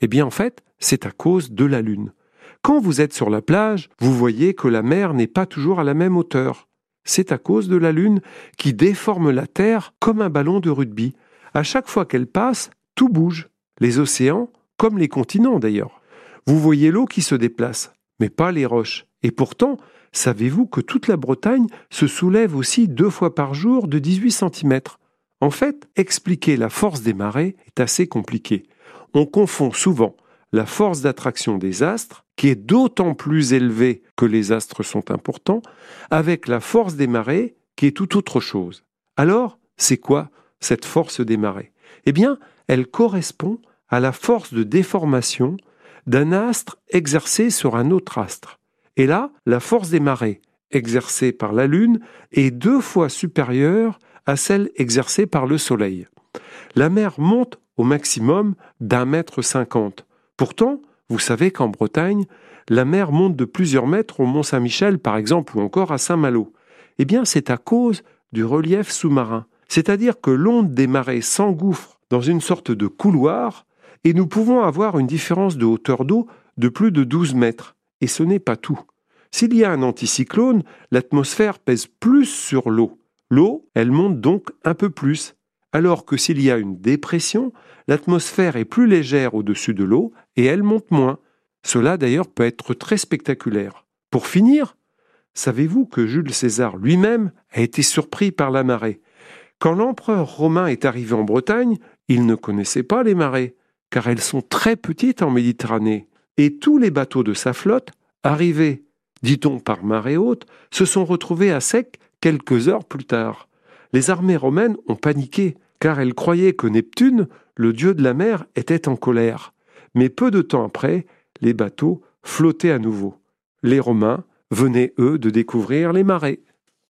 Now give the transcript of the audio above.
Eh bien en fait, c'est à cause de la Lune. Quand vous êtes sur la plage, vous voyez que la mer n'est pas toujours à la même hauteur. C'est à cause de la Lune qui déforme la Terre comme un ballon de rugby. À chaque fois qu'elle passe, tout bouge. Les océans, comme les continents d'ailleurs. Vous voyez l'eau qui se déplace, mais pas les roches. Et pourtant, savez-vous que toute la Bretagne se soulève aussi deux fois par jour de 18 cm En fait, expliquer la force des marées est assez compliqué. On confond souvent la force d'attraction des astres, qui est d'autant plus élevée que les astres sont importants, avec la force des marées, qui est tout autre chose. Alors, c'est quoi cette force des marées? Eh bien, elle correspond à la force de déformation d'un astre exercé sur un autre astre. Et là, la force des marées exercée par la Lune est deux fois supérieure à celle exercée par le Soleil. La mer monte au maximum d'un mètre cinquante. Pourtant, vous savez qu'en Bretagne, la mer monte de plusieurs mètres au Mont Saint-Michel, par exemple, ou encore à Saint-Malo. Eh bien, c'est à cause du relief sous-marin. C'est-à-dire que l'onde des marées s'engouffre dans une sorte de couloir et nous pouvons avoir une différence de hauteur d'eau de plus de 12 mètres. Et ce n'est pas tout. S'il y a un anticyclone, l'atmosphère pèse plus sur l'eau. L'eau, elle monte donc un peu plus. Alors que s'il y a une dépression, l'atmosphère est plus légère au-dessus de l'eau et elle monte moins. Cela d'ailleurs peut être très spectaculaire. Pour finir, savez-vous que Jules César lui-même a été surpris par la marée? Quand l'empereur romain est arrivé en Bretagne, il ne connaissait pas les marées car elles sont très petites en Méditerranée, et tous les bateaux de sa flotte, arrivés, dit-on par marée haute, se sont retrouvés à sec quelques heures plus tard. Les armées romaines ont paniqué, car elles croyaient que Neptune, le dieu de la mer, était en colère. Mais peu de temps après, les bateaux flottaient à nouveau. Les Romains venaient, eux, de découvrir les marées.